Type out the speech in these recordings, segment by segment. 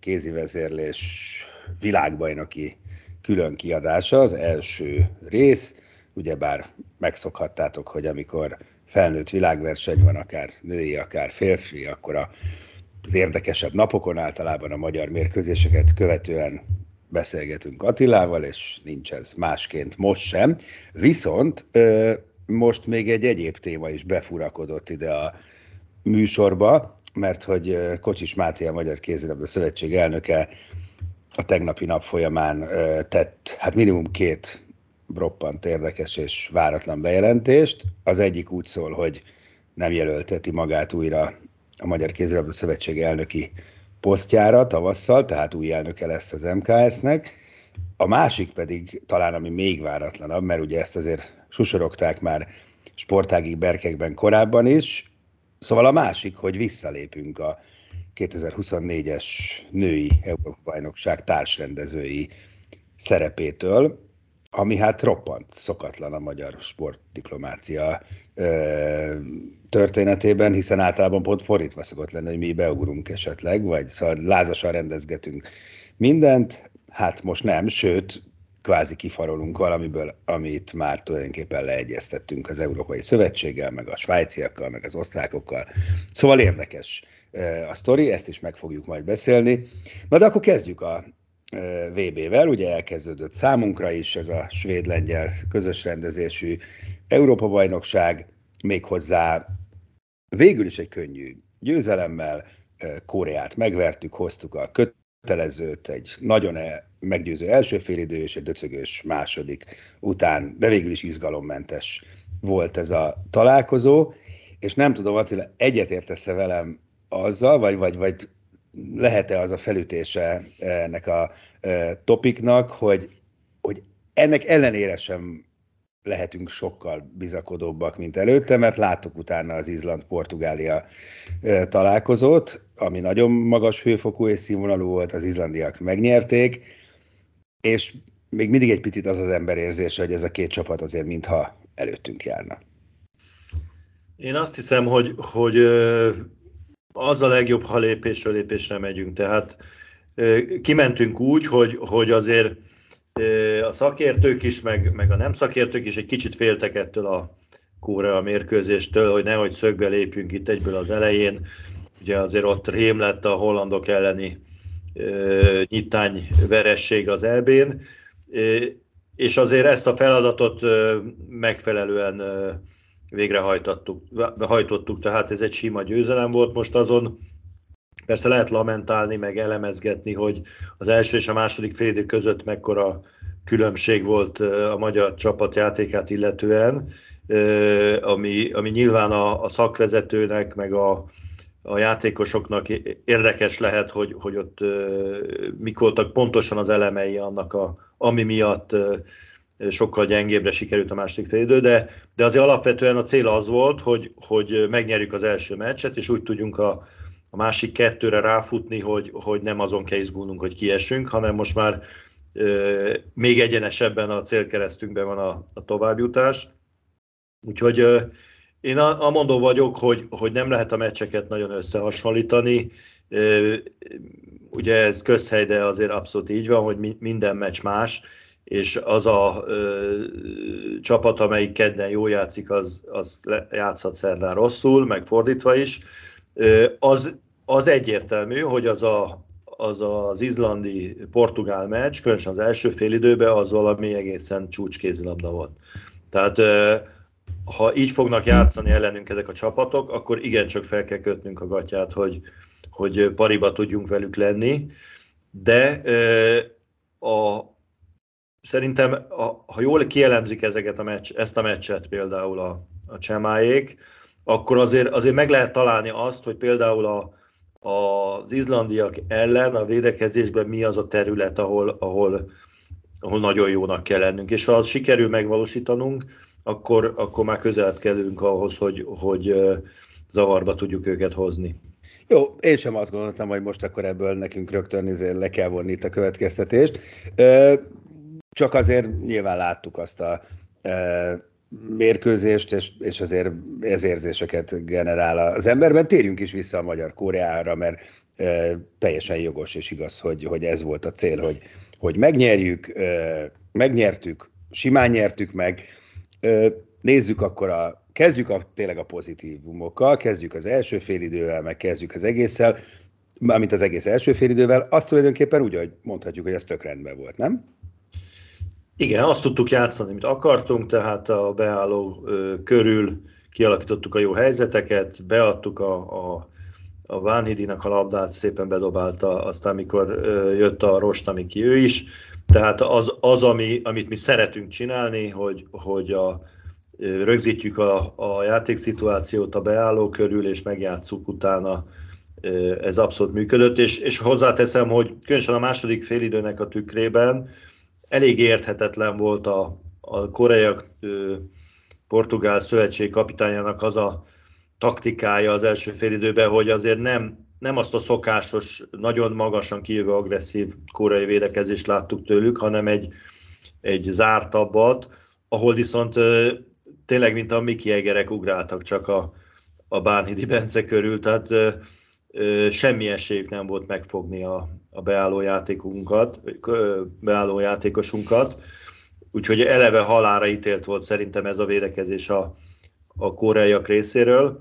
kézi vezérlés világbajnoki külön kiadása, az első rész. Ugyebár megszokhattátok, hogy amikor felnőtt világverseny van, akár női, akár férfi, akkor a, az érdekesebb napokon általában a magyar mérkőzéseket követően beszélgetünk Attilával, és nincs ez másként most sem. Viszont most még egy egyéb téma is befurakodott ide a műsorba, mert hogy Kocsis Máté, a Magyar Kézilabda Szövetség elnöke a tegnapi nap folyamán tett hát minimum két roppant érdekes és váratlan bejelentést. Az egyik úgy szól, hogy nem jelölteti magát újra a Magyar Kézilabda Szövetség elnöki posztjára tavasszal, tehát új elnöke lesz az MKS-nek. A másik pedig talán, ami még váratlanabb, mert ugye ezt azért susorogták már sportági berkekben korábban is, szóval a másik, hogy visszalépünk a 2024-es női Európa-bajnokság társrendezői szerepétől, ami hát roppant szokatlan a magyar sportdiplomácia ö, történetében, hiszen általában pont fordítva szokott lenni, hogy mi beugrunk esetleg, vagy szóval lázasan rendezgetünk mindent, hát most nem, sőt, kvázi kifarolunk valamiből, amit már tulajdonképpen leegyeztettünk az Európai Szövetséggel, meg a svájciakkal, meg az osztrákokkal. Szóval érdekes a sztori, ezt is meg fogjuk majd beszélni. Na de akkor kezdjük a VB-vel, ugye elkezdődött számunkra is ez a svéd-lengyel közös rendezésű Európa-bajnokság, méghozzá végül is egy könnyű győzelemmel, Koreát megvertük, hoztuk a kötelezőt, egy nagyon e, meggyőző első félidő és egy döcögős második után, de végül is izgalommentes volt ez a találkozó, és nem tudom, Attila, egyetértesz-e velem azzal, vagy, vagy, vagy lehet-e az a felütése ennek a e, topiknak, hogy, hogy ennek ellenére sem lehetünk sokkal bizakodóbbak, mint előtte, mert láttuk utána az Izland-Portugália találkozót, ami nagyon magas hőfokú és színvonalú volt, az izlandiak megnyerték, és még mindig egy picit az az ember érzése, hogy ez a két csapat azért mintha előttünk járna. Én azt hiszem, hogy, hogy az a legjobb, ha lépésről lépésre megyünk. Tehát kimentünk úgy, hogy, hogy azért a szakértők is, meg, meg a nem szakértők is egy kicsit féltek ettől a Korea mérkőzéstől, hogy nehogy szögbe lépjünk itt egyből az elején. Ugye azért ott rém lett a hollandok elleni nyitány veresség az elbén, és azért ezt a feladatot megfelelően végrehajtottuk, hajtottuk, tehát ez egy sima győzelem volt. Most azon persze lehet lamentálni, meg elemezgetni, hogy az első és a második fél között mekkora különbség volt a magyar csapat játékát illetően, ami, ami nyilván a, a szakvezetőnek, meg a, a játékosoknak érdekes lehet, hogy, hogy ott mik voltak pontosan az elemei annak, a, ami miatt sokkal gyengébbre sikerült a második félidő, de, de azért alapvetően a cél az volt, hogy, hogy megnyerjük az első meccset, és úgy tudjunk a, a másik kettőre ráfutni, hogy, hogy nem azon kell izgulnunk, hogy kiesünk, hanem most már e, még egyenesebben a célkeresztünkben van a, a továbbjutás. Úgyhogy e, én amondó vagyok, hogy, hogy nem lehet a meccseket nagyon összehasonlítani. E, ugye ez közhely, de azért abszolút így van, hogy minden meccs más, és az a ö, csapat, amelyik kedden jól játszik, az, az játszhat szerdán rosszul, meg fordítva is. Ö, az, az egyértelmű, hogy az a, az az izlandi-portugál meccs, különösen az első fél időben, az valami egészen csúcskézilabda volt. Tehát ha így fognak játszani ellenünk ezek a csapatok, akkor igencsak fel kell kötnünk a gatyát, hogy, hogy pariba tudjunk velük lenni, de a, szerintem, a, ha jól kielemzik ezeket a meccs, ezt a meccset például a, a csemájék, akkor azért, azért meg lehet találni azt, hogy például a, az izlandiak ellen a védekezésben mi az a terület, ahol, ahol, ahol nagyon jónak kell lennünk. És ha az sikerül megvalósítanunk, akkor, akkor már közelebb kellünk ahhoz, hogy, hogy zavarba tudjuk őket hozni. Jó, én sem azt gondoltam, hogy most akkor ebből nekünk rögtön izé le kell vonni itt a következtetést. Csak azért nyilván láttuk azt a mérkőzést, és, és azért ez érzéseket generál az emberben. Térjünk is vissza a magyar Koreára, mert e, teljesen jogos és igaz, hogy, hogy ez volt a cél, hogy, hogy megnyerjük, e, megnyertük, simán nyertük meg. E, nézzük akkor a, kezdjük a, tényleg a pozitívumokkal, kezdjük az első félidővel, meg kezdjük az egésszel, mármint az egész első félidővel, azt tulajdonképpen úgy, hogy mondhatjuk, hogy ez tök rendben volt, nem? Igen, azt tudtuk játszani, amit akartunk, tehát a beálló körül kialakítottuk a jó helyzeteket, beadtuk a, a, a Vánhidinak a labdát, szépen bedobálta, aztán amikor ö, jött a Rost, ami ki ő is, tehát az, az ami, amit mi szeretünk csinálni, hogy, hogy a, rögzítjük a, a játékszituációt a beálló körül, és megjátszuk utána, ez abszolút működött, és, és hozzáteszem, hogy különösen a második félidőnek a tükrében, elég érthetetlen volt a, a koreaiak portugál szövetség kapitányának az a taktikája az első félidőben, hogy azért nem, nem azt a szokásos, nagyon magasan kijövő agresszív koreai védekezést láttuk tőlük, hanem egy, egy zártabbat, ahol viszont tényleg, mint a Miki Egerek ugráltak csak a, a Bánhidi Bence körül, tehát semmi esélyük nem volt megfogni a, a beálló játékunkat, beálló játékosunkat, úgyhogy eleve halára ítélt volt szerintem ez a védekezés a, a koreaiak részéről.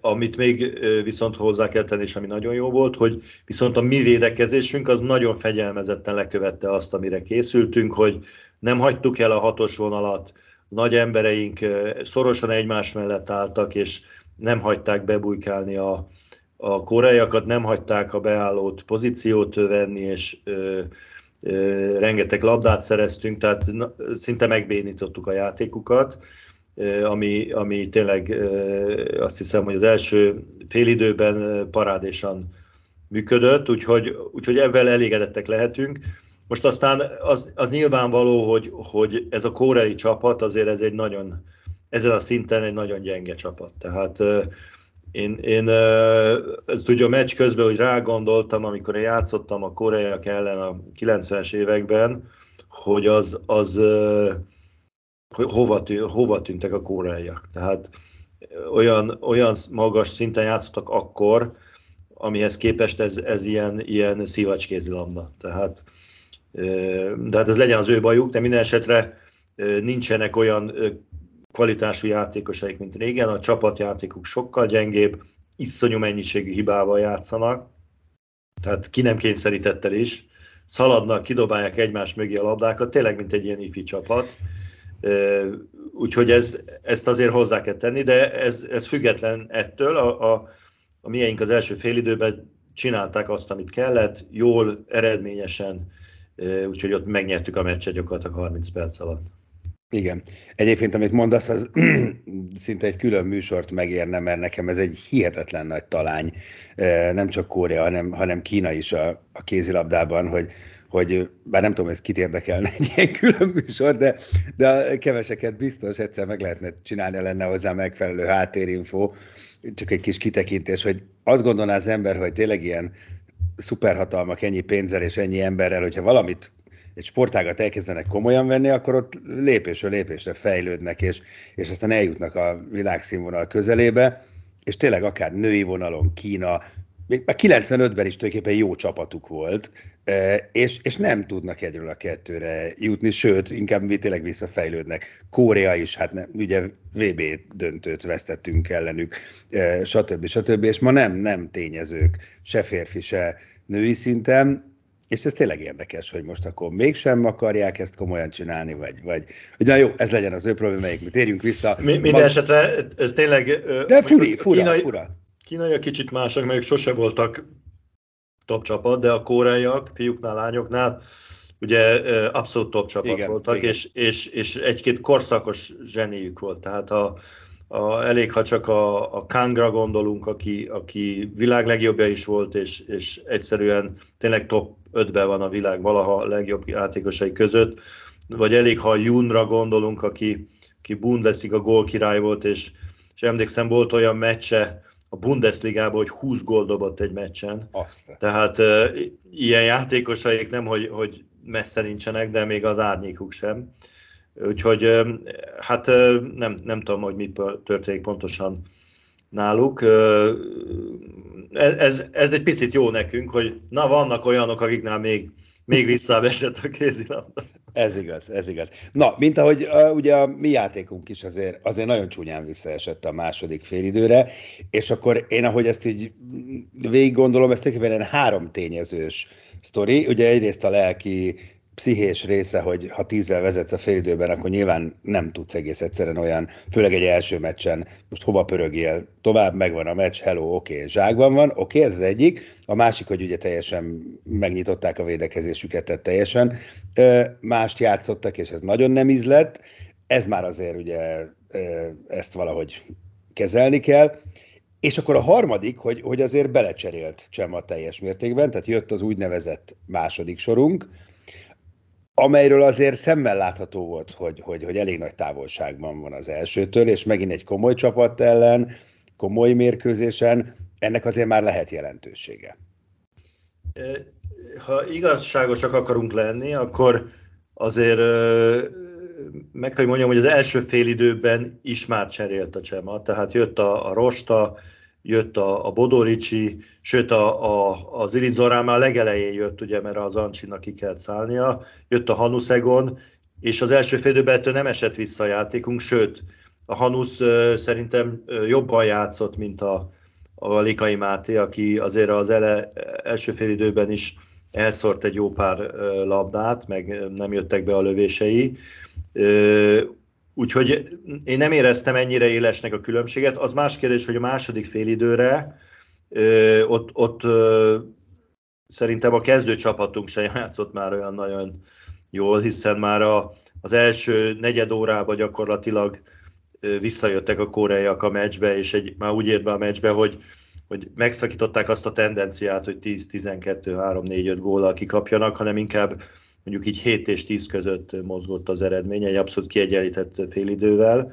Amit még viszont hozzá kell tenni, és ami nagyon jó volt, hogy viszont a mi védekezésünk az nagyon fegyelmezetten lekövette azt, amire készültünk, hogy nem hagytuk el a hatos vonalat, nagy embereink szorosan egymás mellett álltak, és nem hagyták bebujkálni a, a koreaiakat, nem hagyták a beállót pozíciót venni, és ö, ö, rengeteg labdát szereztünk, tehát na, szinte megbénítottuk a játékukat, ö, ami, ami tényleg ö, azt hiszem, hogy az első félidőben parádésan működött, úgyhogy, úgyhogy ebben elégedettek lehetünk. Most aztán az, az nyilvánvaló, hogy, hogy ez a koreai csapat azért ez egy nagyon ezen a szinten egy nagyon gyenge csapat. Tehát én, én ezt tudja a meccs közben, hogy rágondoltam, amikor én játszottam a koreaiak ellen a 90-es években, hogy az, az hogy hova, hova tűntek a koreaiak. Tehát olyan, olyan magas szinten játszottak akkor, amihez képest ez, ez ilyen, ilyen szívacskézilabda. Tehát, de hát ez legyen az ő bajuk, de minden esetre nincsenek olyan kvalitású játékosaik, mint régen, a csapatjátékuk sokkal gyengébb, iszonyú mennyiségű hibával játszanak, tehát ki nem kényszerítettel is, szaladnak, kidobálják egymás mögé a labdákat, tényleg mint egy ilyen ifi csapat. Úgyhogy ez, ezt azért hozzá kell tenni, de ez, ez független ettől. A, a, a mieink az első félidőben csinálták azt, amit kellett, jól, eredményesen, úgyhogy ott megnyertük a meccset gyakorlatilag 30 perc alatt. Igen. Egyébként, amit mondasz, az szinte egy külön műsort megérne, mert nekem ez egy hihetetlen nagy talány, nem csak Korea, hanem, hanem Kína is a, a kézilabdában, hogy, hogy bár nem tudom, ez kit érdekelne egy ilyen külön műsor, de, de keveseket biztos egyszer meg lehetne csinálni, lenne hozzá megfelelő háttérinfo, csak egy kis kitekintés, hogy azt gondolná az ember, hogy tényleg ilyen szuperhatalmak ennyi pénzzel és ennyi emberrel, hogyha valamit egy sportágat elkezdenek komolyan venni, akkor ott lépésről lépésre fejlődnek, és, és aztán eljutnak a világszínvonal közelébe, és tényleg akár női vonalon Kína, még már 95-ben is tulajdonképpen jó csapatuk volt, és, és nem tudnak egyről a kettőre jutni, sőt, inkább tényleg visszafejlődnek. Korea is, hát nem, ugye VB döntőt vesztettünk ellenük, stb. stb. És ma nem, nem tényezők, se férfi, se női szinten, és ez tényleg érdekes, hogy most akkor mégsem akarják ezt komolyan csinálni, vagy, vagy hogy na jó, ez legyen az ő problémáik, mi térjünk vissza. Mi, minden esetre ez tényleg... De furi, fura, kínai, fura. Kínaiak kicsit másak, mert sose voltak top csapat, de a koreaiak, fiúknál, lányoknál, ugye abszolút top csapat igen, voltak, igen. És, és, és egy-két korszakos zseniük volt. Tehát a, a, elég, ha csak a, a Kangra gondolunk, aki, aki világ legjobbja is volt, és, és egyszerűen tényleg top 5-ben van a világ valaha legjobb játékosai között, vagy elég, ha Junra gondolunk, aki, aki Bundesliga gól király volt, és, és emlékszem, volt olyan meccse, a Bundesligában, hogy 20 gól dobott egy meccsen. Azt. Tehát uh, ilyen játékosaik nem, hogy, hogy messze nincsenek, de még az árnyékuk sem. Úgyhogy uh, hát uh, nem, nem tudom, hogy mit történik pontosan náluk. Ez, ez egy picit jó nekünk, hogy na vannak olyanok, akiknál még, még visszább a kézilabda. Ez igaz, ez igaz. Na, mint ahogy uh, ugye a mi játékunk is azért, azért nagyon csúnyán visszaesett a második félidőre, és akkor én, ahogy ezt így végig gondolom, ez tulajdonképpen három tényezős sztori. Ugye egyrészt a lelki pszichés része, hogy ha tízzel vezetsz a félidőben, akkor nyilván nem tudsz egész egyszerűen olyan, főleg egy első meccsen, most hova pörögél, tovább megvan a meccs, hello, oké, okay, zsákban van, oké, okay, ez az egyik. A másik, hogy ugye teljesen megnyitották a védekezésüket, tehát teljesen mást játszottak, és ez nagyon nem ízlett. Ez már azért ugye ezt valahogy kezelni kell. És akkor a harmadik, hogy, hogy azért belecserélt Csema teljes mértékben, tehát jött az úgynevezett második sorunk, amelyről azért szemmel látható volt, hogy, hogy, hogy elég nagy távolságban van az elsőtől, és megint egy komoly csapat ellen, komoly mérkőzésen, ennek azért már lehet jelentősége. Ha igazságosak akarunk lenni, akkor azért meg kell mondjam, hogy az első fél időben is már cserélt a Csema, tehát jött a, a Rosta, jött a, a Bodoricsi, sőt a, a, az Irid Zorán már legelején jött, ugye, mert az Ancsinak ki kellett szállnia, jött a Hanuszegon, és az első fél időben nem esett vissza a játékunk, sőt, a Hanusz szerintem jobban játszott, mint a, a Likai Máté, aki azért az ele, első fél időben is elszort egy jó pár labdát, meg nem jöttek be a lövései. Úgyhogy én nem éreztem ennyire élesnek a különbséget. Az más kérdés, hogy a második félidőre ott, ott szerintem a kezdő csapatunk sem játszott már olyan nagyon jól, hiszen már a, az első negyed órában gyakorlatilag visszajöttek a koreaiak a meccsbe, és egy, már úgy ért be a meccsbe, hogy, hogy megszakították azt a tendenciát, hogy 10-12, 3-4-5 góllal kikapjanak, hanem inkább mondjuk így 7 és 10 között mozgott az eredmény, egy abszolút kiegyenlített félidővel.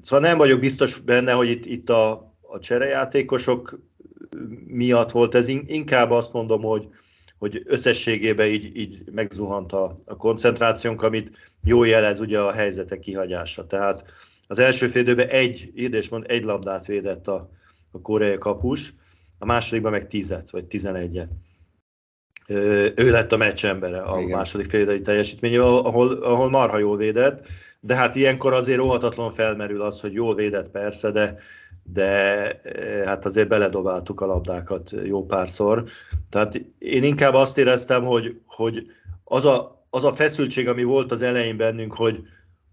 Szóval nem vagyok biztos benne, hogy itt, itt a, a cserejátékosok miatt volt ez, inkább azt mondom, hogy, hogy összességében így, így megzuhant a, a koncentrációnk, amit jó jelez ugye a helyzetek kihagyása. Tehát az első félidőben egy, írd mond, egy labdát védett a, a koreai kapus, a másodikban meg tízet, vagy tizenegyet ő lett a meccs embere a Igen. második félidei teljesítmény, ahol, ahol marha jól védett, de hát ilyenkor azért óhatatlan felmerül az, hogy jól védett persze, de, de hát azért beledobáltuk a labdákat jó párszor. Tehát én inkább azt éreztem, hogy, hogy az, a, az a feszültség, ami volt az elején bennünk, hogy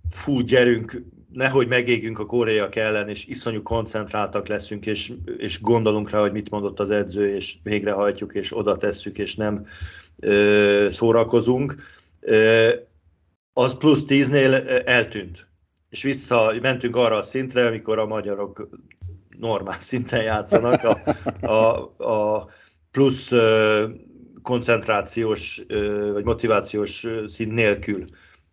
fú, gyerünk, nehogy megégjünk a koreaiak ellen, és iszonyú koncentráltak leszünk, és, és gondolunk rá, hogy mit mondott az edző, és végrehajtjuk, és oda tesszük, és nem ö, szórakozunk. Ö, az plusz tíznél eltűnt. És vissza mentünk arra a szintre, amikor a magyarok normál szinten játszanak, a, a, a plusz ö, koncentrációs ö, vagy motivációs szint nélkül.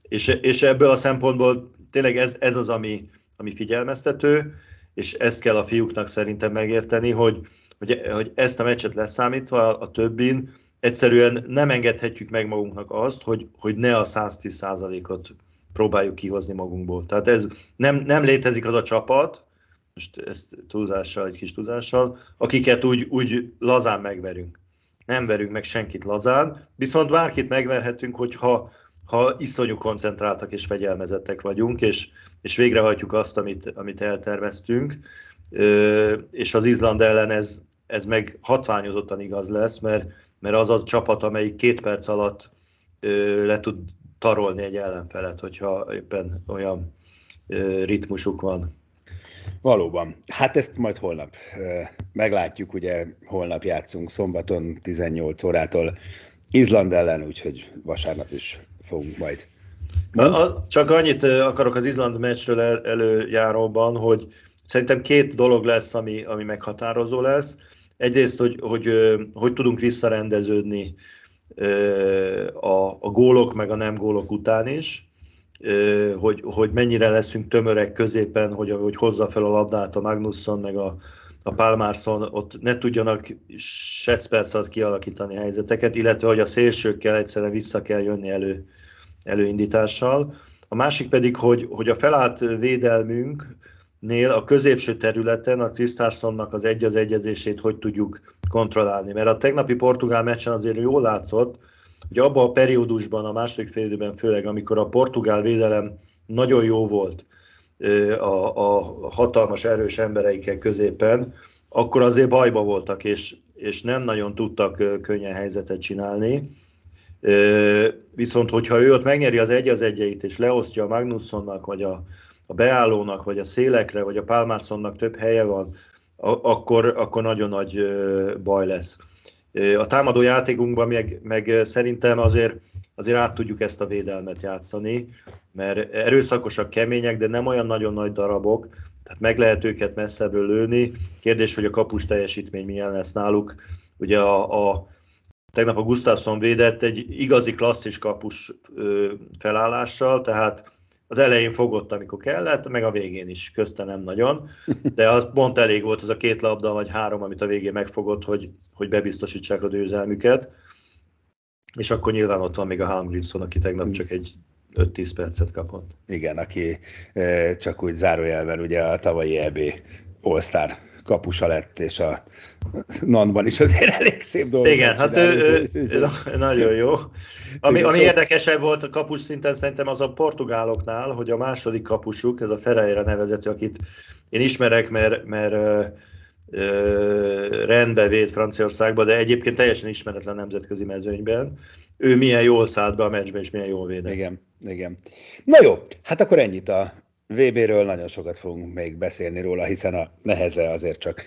És, és ebből a szempontból tényleg ez, ez az, ami, ami figyelmeztető, és ezt kell a fiúknak szerintem megérteni, hogy, hogy, hogy ezt a meccset leszámítva a többin egyszerűen nem engedhetjük meg magunknak azt, hogy, hogy ne a 110%-ot próbáljuk kihozni magunkból. Tehát ez nem, nem létezik az a csapat, most ezt túlzással, egy kis túlzással, akiket úgy, úgy lazán megverünk. nem verünk meg senkit lazán, viszont bárkit megverhetünk, hogyha ha iszonyú koncentráltak és fegyelmezettek vagyunk, és, és végrehajtjuk azt, amit, amit elterveztünk, és az Izland ellen ez, ez meg hatványozottan igaz lesz, mert, mert az a csapat, amelyik két perc alatt le tud tarolni egy ellenfelet, hogyha éppen olyan ritmusuk van. Valóban. Hát ezt majd holnap meglátjuk, ugye holnap játszunk szombaton 18 órától Izland ellen, úgyhogy vasárnap is fogunk majd. A, a, csak annyit akarok az Izland meccsről el, előjáróban, hogy szerintem két dolog lesz, ami, ami meghatározó lesz. Egyrészt, hogy, hogy hogy tudunk visszarendeződni a, a gólok meg a nem gólok után is, hogy, hogy mennyire leszünk tömörek középen, hogy, hogy hozza fel a labdát a Magnusson meg a, a Palmarsson, ott ne tudjanak perc alatt kialakítani helyzeteket, illetve hogy a szélsőkkel egyszerre vissza kell jönni elő, előindítással. A másik pedig, hogy, hogy a felállt védelmünk, nél a középső területen a Krisztársonnak az egy az egyezését hogy tudjuk kontrollálni. Mert a tegnapi portugál meccsen azért jól látszott, hogy abban a periódusban, a második félidőben főleg, amikor a portugál védelem nagyon jó volt a, a hatalmas erős embereikkel középen, akkor azért bajba voltak, és, és nem nagyon tudtak könnyen helyzetet csinálni. Viszont, hogyha ő ott megnyeri az egy az egyeit, és leosztja a Magnussonnak, vagy a, a beállónak, vagy a szélekre, vagy a Pálmárszonnak több helye van, akkor, akkor nagyon nagy baj lesz. A támadó játékunkban meg, meg szerintem azért, azért át tudjuk ezt a védelmet játszani, mert erőszakosak, kemények, de nem olyan nagyon nagy darabok, tehát meg lehet őket messzebbről lőni. Kérdés, hogy a kapus teljesítmény milyen lesz náluk. Ugye a, a tegnap a Gustafsson védett egy igazi klasszis kapus felállással, tehát az elején fogott, amikor kellett, meg a végén is, közte nem nagyon, de az pont elég volt az a két labda, vagy három, amit a végén megfogott, hogy, hogy bebiztosítsák a győzelmüket. És akkor nyilván ott van még a Halmgrinson, aki tegnap csak egy 5-10 percet kapott. Igen, aki csak úgy zárójelben ugye a tavalyi EB All-Star kapusa lett, és a Nanban is azért elég szép dolog. Igen, hát ő, ő, ő, nagyon jó. Ami, ami érdekesebb volt a kapus szinten szerintem az a portugáloknál, hogy a második kapusuk, ez a Ferreira nevezető, akit én ismerek, mert, mert ö, rendbe véd Franciaországba, de egyébként teljesen ismeretlen nemzetközi mezőnyben. Ő milyen jól szállt be a meccsbe, és milyen jól védett. Igen, igen. Na jó, hát akkor ennyit a VB-ről, nagyon sokat fogunk még beszélni róla, hiszen a neheze azért csak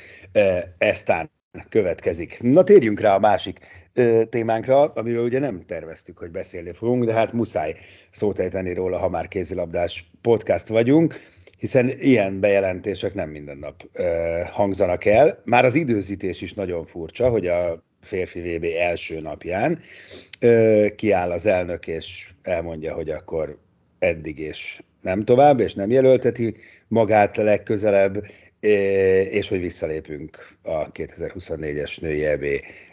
eztán következik. Na térjünk rá a másik ö, témánkra, amiről ugye nem terveztük, hogy beszélni fogunk, de hát muszáj szót ejteni róla, ha már kézilabdás podcast vagyunk, hiszen ilyen bejelentések nem minden nap ö, hangzanak el. Már az időzítés is nagyon furcsa, hogy a férfi VB első napján ö, kiáll az elnök, és elmondja, hogy akkor eddig és nem tovább, és nem jelölteti magát legközelebb, és hogy visszalépünk a 2024-es női EB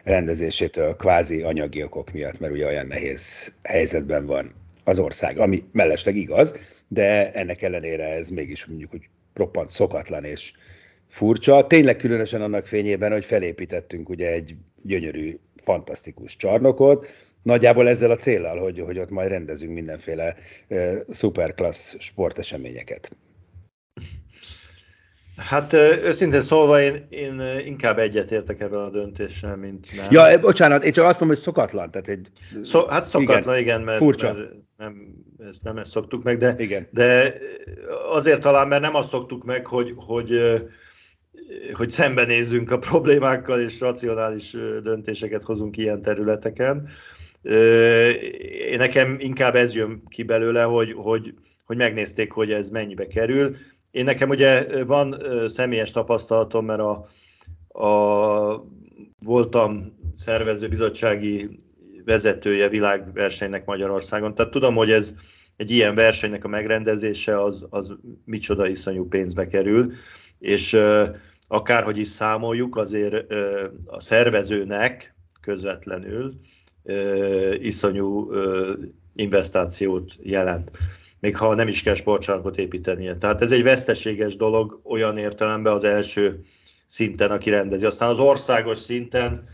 rendezésétől kvázi anyagi okok miatt, mert ugye olyan nehéz helyzetben van az ország, ami mellesleg igaz, de ennek ellenére ez mégis mondjuk, hogy roppant szokatlan és furcsa. Tényleg különösen annak fényében, hogy felépítettünk ugye egy gyönyörű, fantasztikus csarnokot, nagyjából ezzel a célral, hogy, hogy ott majd rendezünk mindenféle uh, szuperklassz sporteseményeket. Hát őszintén szólva én, én inkább egyetértek ebben a döntéssel, mint nem. Ja, bocsánat, én csak azt mondom, hogy szokatlan. Tehát egy, Szó, hát szokatlan, igen, igen mert, furcsa. mert nem, ezt, nem ezt szoktuk meg, de, igen. de azért talán, mert nem azt szoktuk meg, hogy, hogy, hogy szembenézzünk a problémákkal, és racionális döntéseket hozunk ilyen területeken. Én nekem inkább ez jön ki belőle, hogy, hogy, hogy megnézték, hogy ez mennyibe kerül, én nekem ugye van személyes tapasztalatom, mert a, a voltam szervező bizottsági vezetője világversenynek Magyarországon, tehát tudom, hogy ez egy ilyen versenynek a megrendezése az, az micsoda iszonyú pénzbe kerül, és akárhogy is számoljuk, azért a szervezőnek közvetlenül iszonyú investációt jelent még ha nem is kell sportcsarnokot építenie. Tehát ez egy veszteséges dolog olyan értelemben az első szinten, aki rendezi. Aztán az országos szinten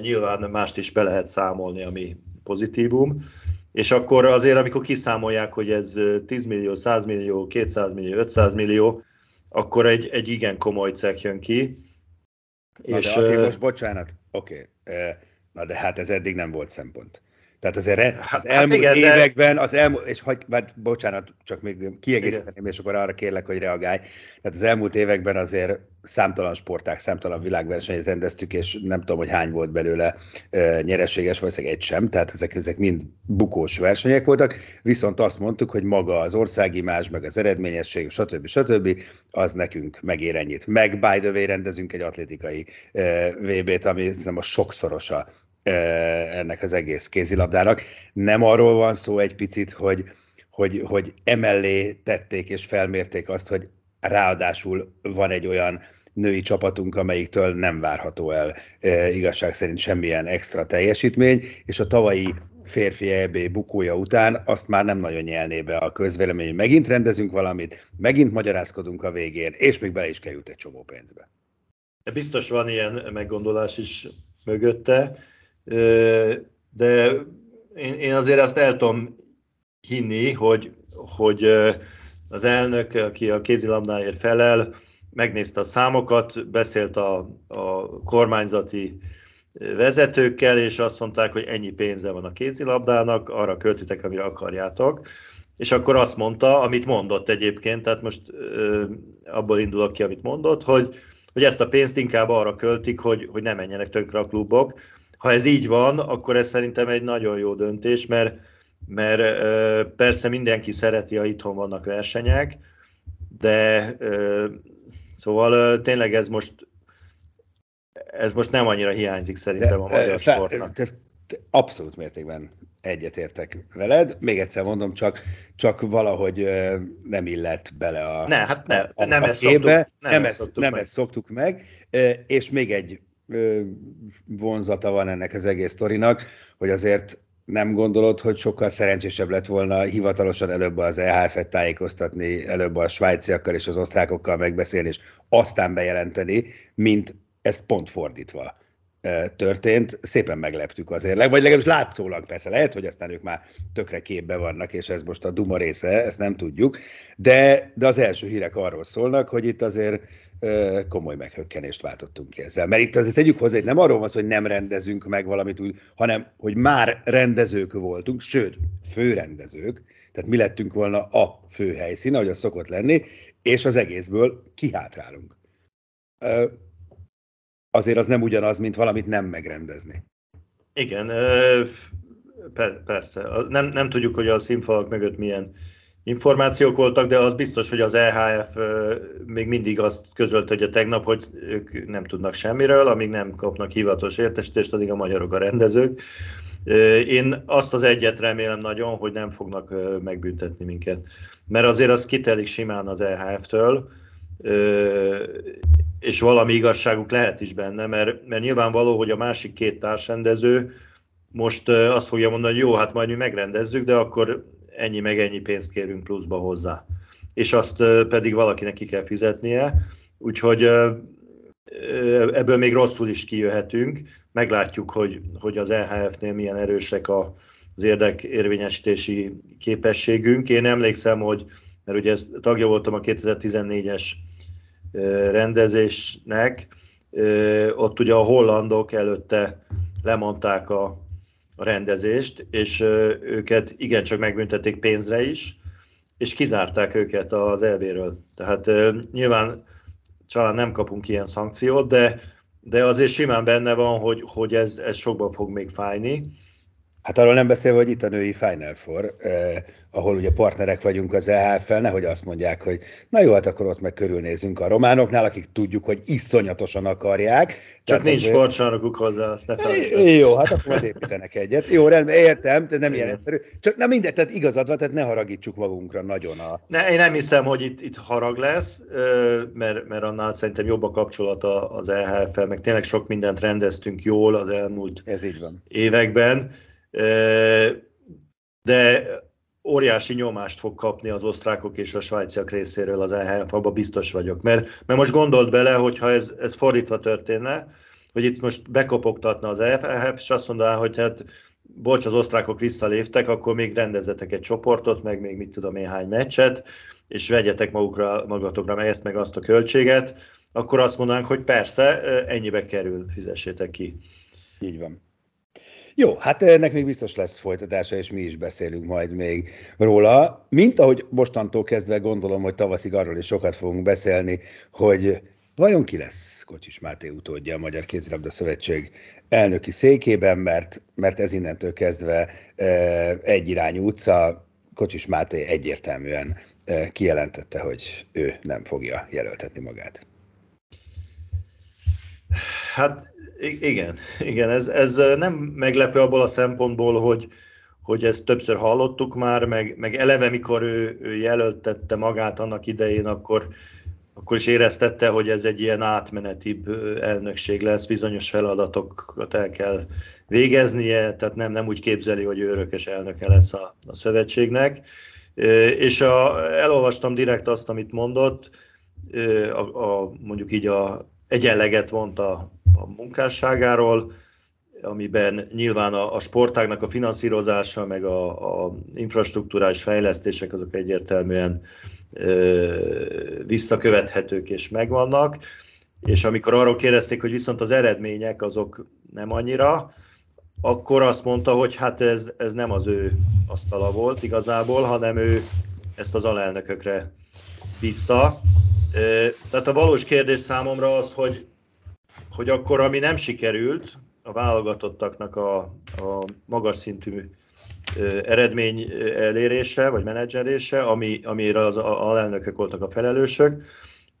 nyilván mást is be lehet számolni, ami pozitívum, és akkor azért, amikor kiszámolják, hogy ez 10 millió, 100 millió, 200 millió, 500 millió, akkor egy, egy igen komoly cek jön ki. Na és, de, okay, most bocsánat, oké, okay. Na de hát ez eddig nem volt szempont. Tehát azért az hát elmúlt hát igen, években, az elmúlt, és hagy, bár, bocsánat, csak még kiegészíteném, és akkor arra kérlek, hogy reagálj. Tehát az elmúlt években azért számtalan sporták, számtalan világversenyt rendeztük, és nem tudom, hogy hány volt belőle e, nyereséges, valószínűleg egy sem, tehát ezek, ezek mind bukós versenyek voltak, viszont azt mondtuk, hogy maga az országimás, meg az eredményesség, stb. stb. az nekünk megér ennyit. Meg by the way rendezünk egy atlétikai e, VB-t, ami nem a sokszorosa ennek az egész kézilabdának. Nem arról van szó egy picit, hogy, hogy, hogy emellé tették és felmérték azt, hogy ráadásul van egy olyan női csapatunk, amelyiktől nem várható el e, igazság szerint semmilyen extra teljesítmény, és a tavalyi férfi EB bukója után azt már nem nagyon nyelné be a közvélemény, hogy megint rendezünk valamit, megint magyarázkodunk a végén, és még bele is került egy csomó pénzbe. Biztos van ilyen meggondolás is mögötte de én, én azért azt el tudom hinni, hogy, hogy az elnök, aki a kézilabdáért felel, megnézte a számokat, beszélt a, a kormányzati vezetőkkel, és azt mondták, hogy ennyi pénze van a kézilabdának, arra költitek, amire akarjátok. És akkor azt mondta, amit mondott egyébként, tehát most ö, abból indulok ki, amit mondott, hogy, hogy ezt a pénzt inkább arra költik, hogy, hogy ne menjenek tönkre a klubok, ha ez így van, akkor ez szerintem egy nagyon jó döntés, mert, mert persze mindenki szereti, ha itthon vannak versenyek, de szóval tényleg ez most ez most nem annyira hiányzik szerintem de, a magyar fe, sportnak. De, de, abszolút mértékben egyetértek veled. Még egyszer mondom, csak, csak valahogy nem illett bele a, ne, hát ne, a, nem, a ezt képbe. Szoktuk, nem, nem, ezt, szoktuk nem meg. ezt szoktuk meg. És még egy vonzata van ennek az egész sztorinak, hogy azért nem gondolod, hogy sokkal szerencsésebb lett volna hivatalosan előbb az EHF-et tájékoztatni, előbb a svájciakkal és az osztrákokkal megbeszélni, és aztán bejelenteni, mint ez pont fordítva történt. Szépen megleptük azért, vagy legalábbis látszólag persze, lehet, hogy aztán ők már tökre képbe vannak, és ez most a duma része, ezt nem tudjuk, de, de az első hírek arról szólnak, hogy itt azért komoly meghökkenést váltottunk ki ezzel. Mert itt azért tegyük hozzá, hogy nem arról van szó, hogy nem rendezünk meg valamit úgy, hanem hogy már rendezők voltunk, sőt, főrendezők, tehát mi lettünk volna a fő helyszín, ahogy az szokott lenni, és az egészből kihátrálunk. Azért az nem ugyanaz, mint valamit nem megrendezni. Igen, persze. Nem, nem tudjuk, hogy a színfalak mögött milyen információk voltak, de az biztos, hogy az EHF még mindig azt közölte, hogy a tegnap, hogy ők nem tudnak semmiről, amíg nem kapnak hivatalos értesítést, addig a magyarok a rendezők. Én azt az egyet remélem nagyon, hogy nem fognak megbüntetni minket. Mert azért az kitelik simán az EHF-től, és valami igazságuk lehet is benne, mert, mert nyilvánvaló, hogy a másik két társrendező most azt fogja mondani, hogy jó, hát majd mi megrendezzük, de akkor ennyi meg ennyi pénzt kérünk pluszba hozzá. És azt pedig valakinek ki kell fizetnie, úgyhogy ebből még rosszul is kijöhetünk. Meglátjuk, hogy, hogy az EHF-nél milyen erősek a, az érdekérvényesítési képességünk. Én emlékszem, hogy, mert ugye tagja voltam a 2014-es rendezésnek, ott ugye a hollandok előtte lemondták a, a rendezést, és őket igencsak megbüntették pénzre is, és kizárták őket az elvéről. Tehát nyilván talán nem kapunk ilyen szankciót, de, de azért simán benne van, hogy, hogy ez, ez sokban fog még fájni. Hát arról nem beszélve, hogy itt a női Final Four, ahol ugye partnerek vagyunk az EHF-fel, nehogy azt mondják, hogy na jó, hát akkor ott meg körülnézünk a románoknál, akik tudjuk, hogy iszonyatosan akarják. Csak Tehát nincs azért... sportsarnokuk hozzá, azt ne Jó, hát akkor majd építenek egyet. Jó, rendben, értem, de nem Igen. ilyen egyszerű. Csak na mindegy, tehát igazad van, tehát ne haragítsuk magunkra nagyon a... Ne, én nem hiszem, hogy itt, itt harag lesz, mert, mert annál szerintem jobb a kapcsolata az EHF-fel, meg tényleg sok mindent rendeztünk jól az elmúlt Ez így van. években de óriási nyomást fog kapni az osztrákok és a svájciak részéről az EHF, abban biztos vagyok. Mert, mert most gondold bele, hogy ha ez, ez fordítva történne, hogy itt most bekopogtatna az EFF, és azt mondaná, hogy hát bocs, az osztrákok visszaléptek, akkor még rendezetek egy csoportot, meg még mit tudom én hány meccset, és vegyetek magukra, magatokra meg ezt, meg azt a költséget, akkor azt mondanánk, hogy persze, ennyibe kerül, fizessétek ki. Így van. Jó, hát ennek még biztos lesz folytatása, és mi is beszélünk majd még róla. Mint ahogy mostantól kezdve gondolom, hogy tavaszig arról is sokat fogunk beszélni, hogy vajon ki lesz Kocsis Máté utódja a Magyar Kézilabda Szövetség elnöki székében, mert, mert ez innentől kezdve egyirányú utca, Kocsis Máté egyértelműen kijelentette, hogy ő nem fogja jelöltetni magát. Hát igen, igen ez, ez nem meglepő abból a szempontból, hogy, hogy ezt többször hallottuk már, meg, meg eleve, mikor ő, ő jelöltette magát annak idején, akkor, akkor is éreztette, hogy ez egy ilyen átmenetibb elnökség lesz, bizonyos feladatokat el kell végeznie, tehát nem, nem úgy képzeli, hogy örökös elnöke lesz a, a szövetségnek. És a, elolvastam direkt azt, amit mondott, a, a, mondjuk így a egyenleget vont a, a munkásságáról, amiben nyilván a, a sportágnak a finanszírozása, meg a, a infrastruktúrális fejlesztések azok egyértelműen ö, visszakövethetők és megvannak. És amikor arról kérdezték, hogy viszont az eredmények azok nem annyira, akkor azt mondta, hogy hát ez, ez nem az ő asztala volt igazából, hanem ő ezt az alelnökökre bízta. Tehát a valós kérdés számomra az, hogy, hogy akkor ami nem sikerült, a válogatottaknak a, a magas szintű eredmény elérése, vagy menedzserése, ami, amire az alelnökök voltak a felelősök,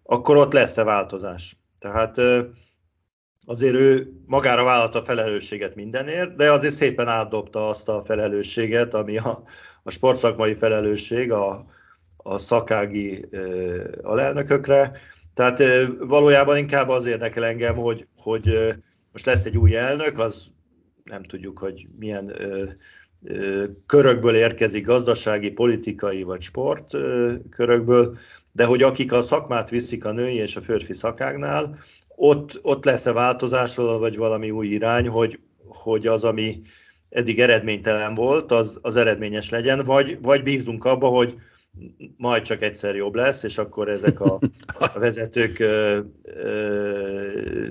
akkor ott lesz-e változás. Tehát azért ő magára vállalta a felelősséget mindenért, de azért szépen átdobta azt a felelősséget, ami a, a sportszakmai felelősség, a, a szakági alelnökökre. Tehát valójában inkább az érdekel engem, hogy, hogy most lesz egy új elnök, az nem tudjuk, hogy milyen körökből érkezik, gazdasági, politikai vagy sport körökből, de hogy akik a szakmát viszik a női és a férfi szakágnál, ott, ott lesz-e változás, vagy valami új irány, hogy, hogy az, ami eddig eredménytelen volt, az, az eredményes legyen, vagy, vagy bízunk abba, hogy majd csak egyszer jobb lesz, és akkor ezek a, a vezetők ö, ö,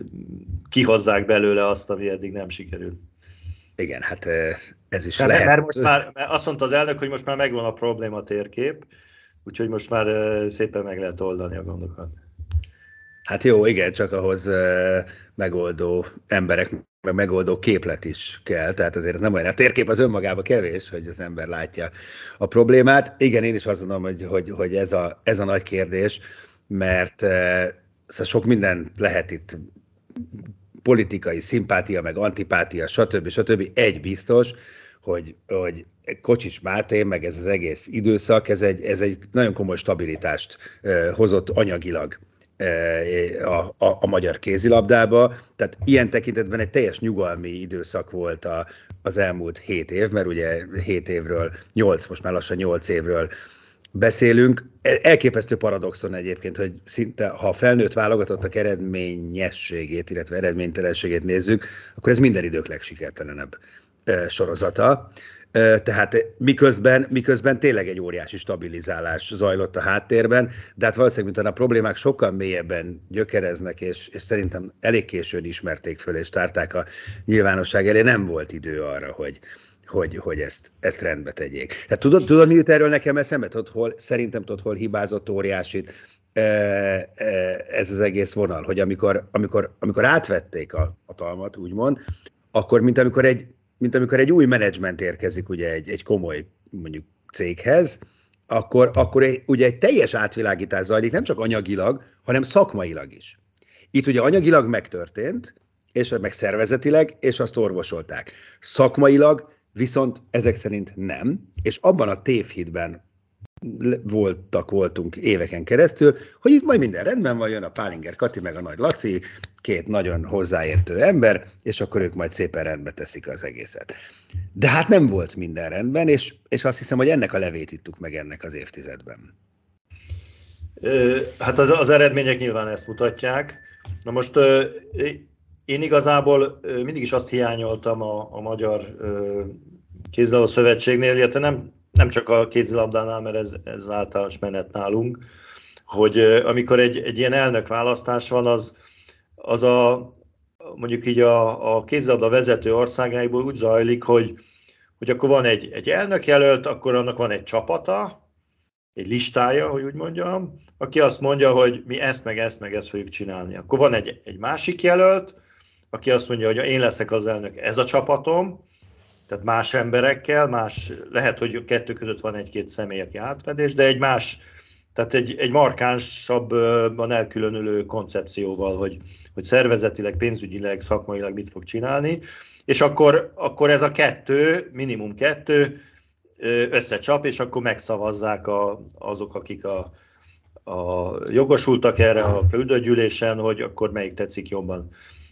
kihozzák belőle azt, ami eddig nem sikerült. Igen, hát ez is Tehát, lehet. Mert most már mert azt mondta az elnök, hogy most már megvan a probléma térkép, úgyhogy most már szépen meg lehet oldani a gondokat. Hát jó, igen, csak ahhoz megoldó emberek, meg megoldó képlet is kell, tehát azért ez nem olyan, a térkép az önmagában kevés, hogy az ember látja a problémát. Igen, én is azt mondom, hogy, hogy, hogy ez, a, ez a nagy kérdés, mert szóval sok minden lehet itt politikai szimpátia, meg antipátia, stb. stb. Egy biztos, hogy, hogy Kocsis Máté, meg ez az egész időszak, ez egy, ez egy nagyon komoly stabilitást hozott anyagilag a, a, a magyar kézilabdába. Tehát ilyen tekintetben egy teljes nyugalmi időszak volt a, az elmúlt hét év, mert ugye hét évről, nyolc, most már lassan nyolc évről beszélünk. Elképesztő paradoxon egyébként, hogy szinte, ha a felnőtt válogatottak eredményességét, illetve eredménytelenségét nézzük, akkor ez minden idők legsikertelenebb sorozata. Tehát miközben, miközben tényleg egy óriási stabilizálás zajlott a háttérben, de hát valószínűleg, mint a problémák sokkal mélyebben gyökereznek, és, és szerintem elég későn ismerték föl, és tárták a nyilvánosság elé, nem volt idő arra, hogy, hogy, hogy ezt, ezt rendbe tegyék. Tehát tudod, tudod, mi jut erről nekem eszembe? Hol, szerintem tudod, hol hibázott óriásit ez az egész vonal, hogy amikor, amikor, amikor átvették a hatalmat, úgymond, akkor mint amikor egy, mint amikor egy új menedzsment érkezik ugye egy, egy komoly mondjuk céghez, akkor, akkor egy, ugye egy teljes átvilágítás zajlik, nem csak anyagilag, hanem szakmailag is. Itt ugye anyagilag megtörtént, és meg szervezetileg, és azt orvosolták. Szakmailag viszont ezek szerint nem, és abban a tévhitben voltak, voltunk éveken keresztül, hogy itt majd minden rendben van, jön a Pálinger Kati meg a nagy Laci, két nagyon hozzáértő ember, és akkor ők majd szépen rendbe teszik az egészet. De hát nem volt minden rendben, és, és azt hiszem, hogy ennek a levét ittuk meg ennek az évtizedben. Hát az, az eredmények nyilván ezt mutatják. Na most én igazából mindig is azt hiányoltam a, a Magyar Kézilabda Szövetségnél, illetve nem, nem csak a kézilabdánál, mert ez, ez általános menet nálunk, hogy amikor egy, egy ilyen elnök választás van, az, az a, mondjuk így a, a kézilabda vezető országáiból úgy zajlik, hogy, hogy akkor van egy, egy elnök jelölt, akkor annak van egy csapata, egy listája, hogy úgy mondjam, aki azt mondja, hogy mi ezt, meg ezt, meg ezt fogjuk csinálni. Akkor van egy, egy másik jelölt, aki azt mondja, hogy én leszek az elnök, ez a csapatom, tehát más emberekkel, más, lehet, hogy kettő között van egy-két személy, aki átfedés, de egy más, tehát egy, egy markánsabban elkülönülő koncepcióval, hogy, hogy szervezetileg, pénzügyileg, szakmailag mit fog csinálni, és akkor, akkor ez a kettő, minimum kettő összecsap, és akkor megszavazzák a, azok, akik a, a jogosultak erre a küldőgyűlésen, hogy akkor melyik tetszik jobban.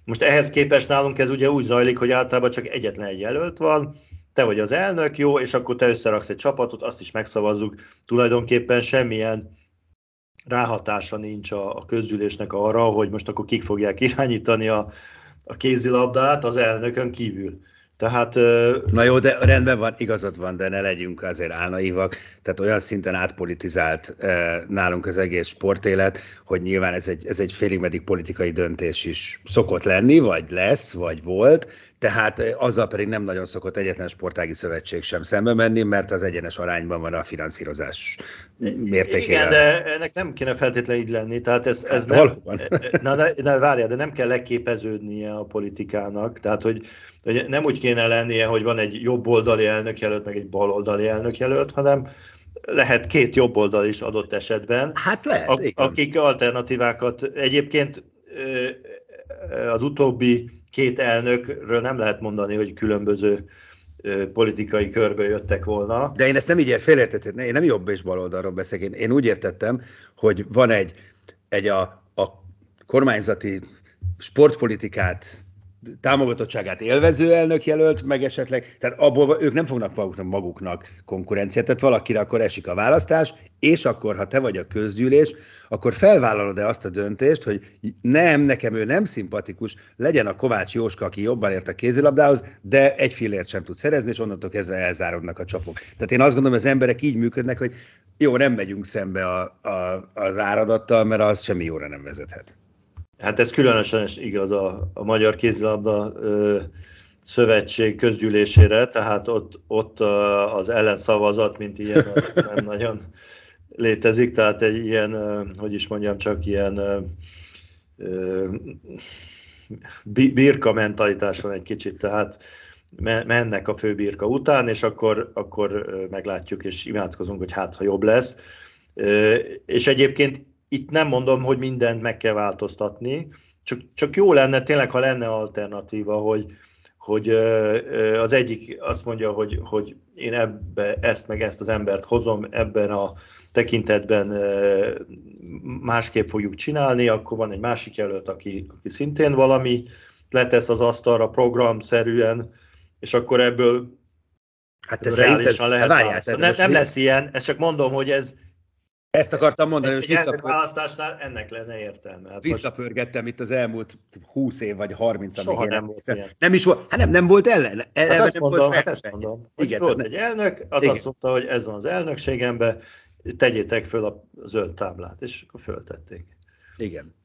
Most ehhez képest nálunk ez ugye úgy zajlik, hogy általában csak egyetlen egy jelölt van, te vagy az elnök, jó, és akkor te összeraksz egy csapatot, azt is megszavazzuk. Tulajdonképpen semmilyen ráhatása nincs a, a közgyűlésnek arra, hogy most akkor kik fogják irányítani a, a kézilabdát az elnökön kívül. Tehát, Na jó, de rendben van, igazad van, de ne legyünk azért álnaivak. Tehát olyan szinten átpolitizált nálunk az egész sportélet, hogy nyilván ez egy, ez egy félig meddig politikai döntés is szokott lenni, vagy lesz, vagy volt, tehát azzal pedig nem nagyon szokott egyetlen sportági szövetség sem szembe menni, mert az egyenes arányban van a finanszírozás mértékére. Igen, de ennek nem kéne feltétlenül így lenni, tehát ez, ez hát, nem, na, na, na, várjál, de nem kell leképeződnie a politikának, tehát hogy, hogy nem úgy kéne lennie, hogy van egy jobboldali elnökjelölt, meg egy baloldali elnökjelölt, hanem lehet két jobboldal is adott esetben. Hát lehet, a, Akik alternatívákat egyébként az utóbbi két elnökről nem lehet mondani, hogy különböző politikai körbe jöttek volna. De én ezt nem így félértettem, én nem jobb és baloldalról beszélek, én, én úgy értettem, hogy van egy, egy a, a kormányzati sportpolitikát támogatottságát élvező elnök jelölt, meg esetleg, tehát abból ők nem fognak maguknak, maguknak konkurenciát, tehát valakire akkor esik a választás, és akkor, ha te vagy a közgyűlés, akkor felvállalod-e azt a döntést, hogy nem, nekem ő nem szimpatikus, legyen a Kovács Jóska, aki jobban ért a kézilabdához, de egy fillért sem tud szerezni, és onnantól kezdve elzárodnak a csapok. Tehát én azt gondolom, az emberek így működnek, hogy jó, nem megyünk szembe a, a, az áradattal, mert az semmi jóra nem vezethet. Hát ez különösen igaz a, a Magyar Kézilabda ö, Szövetség közgyűlésére, tehát ott, ott az ellenszavazat, mint ilyen, nem nagyon létezik, tehát egy ilyen, hogy is mondjam, csak ilyen birka mentalitás van egy kicsit, tehát mennek a főbirka után, és akkor, akkor meglátjuk és imádkozunk, hogy hát, ha jobb lesz. És egyébként itt nem mondom, hogy mindent meg kell változtatni, csak, csak jó lenne tényleg, ha lenne alternatíva, hogy, hogy az egyik azt mondja, hogy, hogy én ebbe ezt meg ezt az embert hozom, ebben a tekintetben másképp fogjuk csinálni, akkor van egy másik jelölt, aki, aki szintén valami letesz az asztalra programszerűen, és akkor ebből Hát ez reálisan lehet várjál, nem, nem lesz ilyen, ezt csak mondom, hogy ez, ezt akartam mondani, hogy visszapör... választásnál ennek lenne értelme. Hát visszapörgettem most... itt az elmúlt 20 év vagy 30 Soha nem volt ilyen. Nem is volt, hát nem, nem volt ellen. Hát ellen azt mondom, volt hát ezt mondom. Igen, volt egy elnök, az igen. azt mondta, hogy ez van az elnökségemben, tegyétek föl a zöld táblát, és akkor föltették. Igen.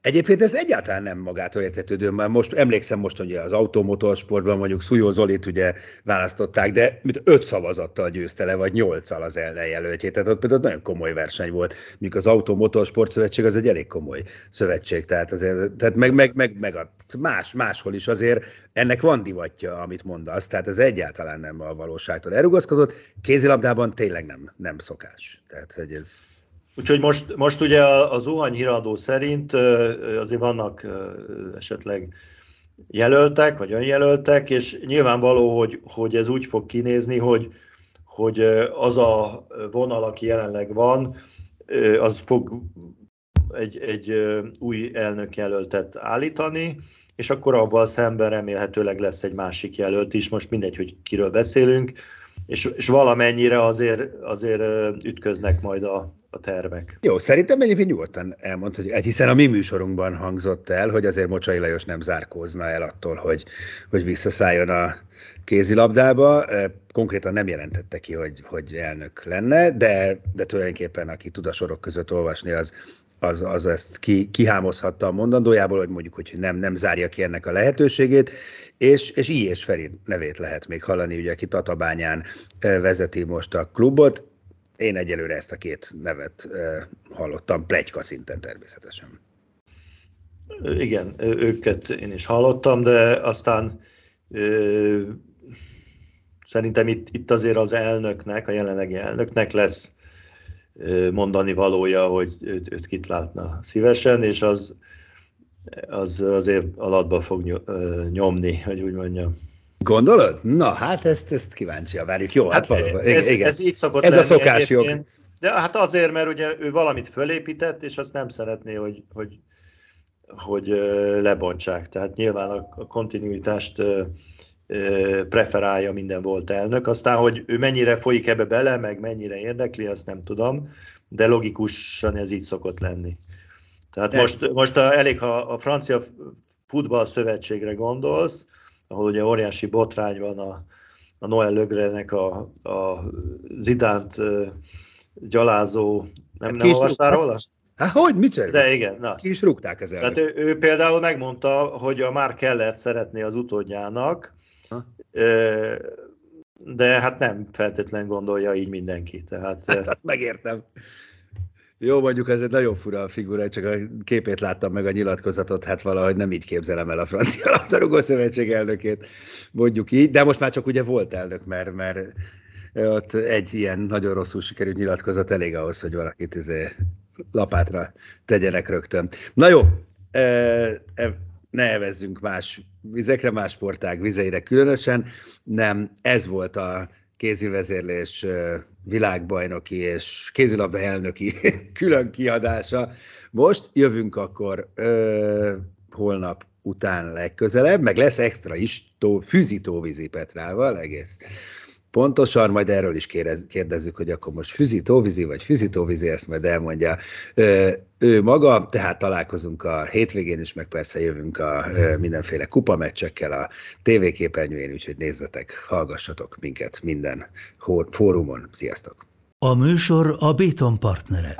Egyébként ez egyáltalán nem magától értetődő, mert most emlékszem most, hogy az automotorsportban mondjuk Szújó Zolit ugye választották, de mint öt szavazattal győzte le, vagy nyolccal az ellenjelöltjét, tehát ott például nagyon komoly verseny volt, míg az Automotorsport Szövetség az egy elég komoly szövetség, tehát, azért, tehát meg, meg, meg, meg a más, máshol is azért ennek van divatja, amit mondasz, tehát ez egyáltalán nem a valóságtól elrugaszkodott, kézilabdában tényleg nem, nem szokás. Tehát, hogy ez... Úgyhogy most, most ugye az Zuhany híradó szerint azért vannak esetleg jelöltek, vagy önjelöltek, és nyilvánvaló, hogy, hogy ez úgy fog kinézni, hogy, hogy az a vonal, aki jelenleg van, az fog egy, egy új elnök jelöltet állítani, és akkor avval szemben remélhetőleg lesz egy másik jelölt is, most mindegy, hogy kiről beszélünk, és, és valamennyire azért, azért ütköznek majd a, tervek. Jó, szerintem egyébként nyugodtan elmondhatjuk, hiszen a mi műsorunkban hangzott el, hogy azért Mocsai Lajos nem zárkózna el attól, hogy, hogy visszaszálljon a kézilabdába. Konkrétan nem jelentette ki, hogy, hogy elnök lenne, de, de tulajdonképpen aki tud a sorok között olvasni, az, az, az ezt ki, kihámozhatta a mondandójából, hogy mondjuk, hogy nem, nem zárja ki ennek a lehetőségét, és, és I. és Feri nevét lehet még hallani, ugye, aki Tatabányán vezeti most a klubot. Én egyelőre ezt a két nevet hallottam, plegyka szinten természetesen. Igen, őket én is hallottam, de aztán ö, szerintem itt, itt azért az elnöknek, a jelenlegi elnöknek lesz mondani valója, hogy őt, őt kit látna szívesen, és az, az azért alatba fog nyomni, hogy úgy mondjam. Gondolod? Na, hát ezt, ezt kíváncsi a várjuk. Jó, hát, hát valóban. Ez, igen. ez így szokott Ez a szokás jog. De hát azért, mert ugye ő valamit fölépített, és azt nem szeretné, hogy, hogy, hogy lebontsák. Tehát nyilván a, kontinuitást preferálja minden volt elnök. Aztán, hogy ő mennyire folyik ebbe bele, meg mennyire érdekli, azt nem tudom, de logikusan ez így szokott lenni. Tehát de. most, most a, elég, ha a francia futball szövetségre gondolsz, ahol ugye óriási botrány van a, a Noel Lögrenek a, a Zidánt gyalázó, nem, nem olvastál róla? Hát hogy, mit De igen. Na. Ki is rúgták ezzel. Tehát ő, ő például megmondta, hogy a már kellett szeretné az utódjának, ha? de hát nem feltétlen gondolja így mindenki. Tehát, hát azt megértem. Jó, mondjuk ez egy nagyon fura a figura, csak a képét láttam meg a nyilatkozatot, hát valahogy nem így képzelem el a francia labdarúgó szövetség elnökét, mondjuk így, de most már csak ugye volt elnök, mert, mert ott egy ilyen nagyon rosszul sikerült nyilatkozat elég ahhoz, hogy valakit izé lapátra tegyenek rögtön. Na jó, e, e, ne evezzünk más vizekre, más sportág vizeire különösen, nem, ez volt a kézivezérlés világbajnoki és kézilabda elnöki külön kiadása. Most jövünk akkor ö, holnap után legközelebb, meg lesz extra is, tó, fűzi tóvízi Petrával, egész pontosan, majd erről is kérdezzük, hogy akkor most füzi tóvízi, vagy füzi tóvízi, ezt majd elmondja ő maga, tehát találkozunk a hétvégén is, meg persze jövünk a mindenféle kupameccsekkel a tévéképernyőjén, úgyhogy nézzetek, hallgassatok minket minden fórumon. Sziasztok! A műsor a Béton partnere.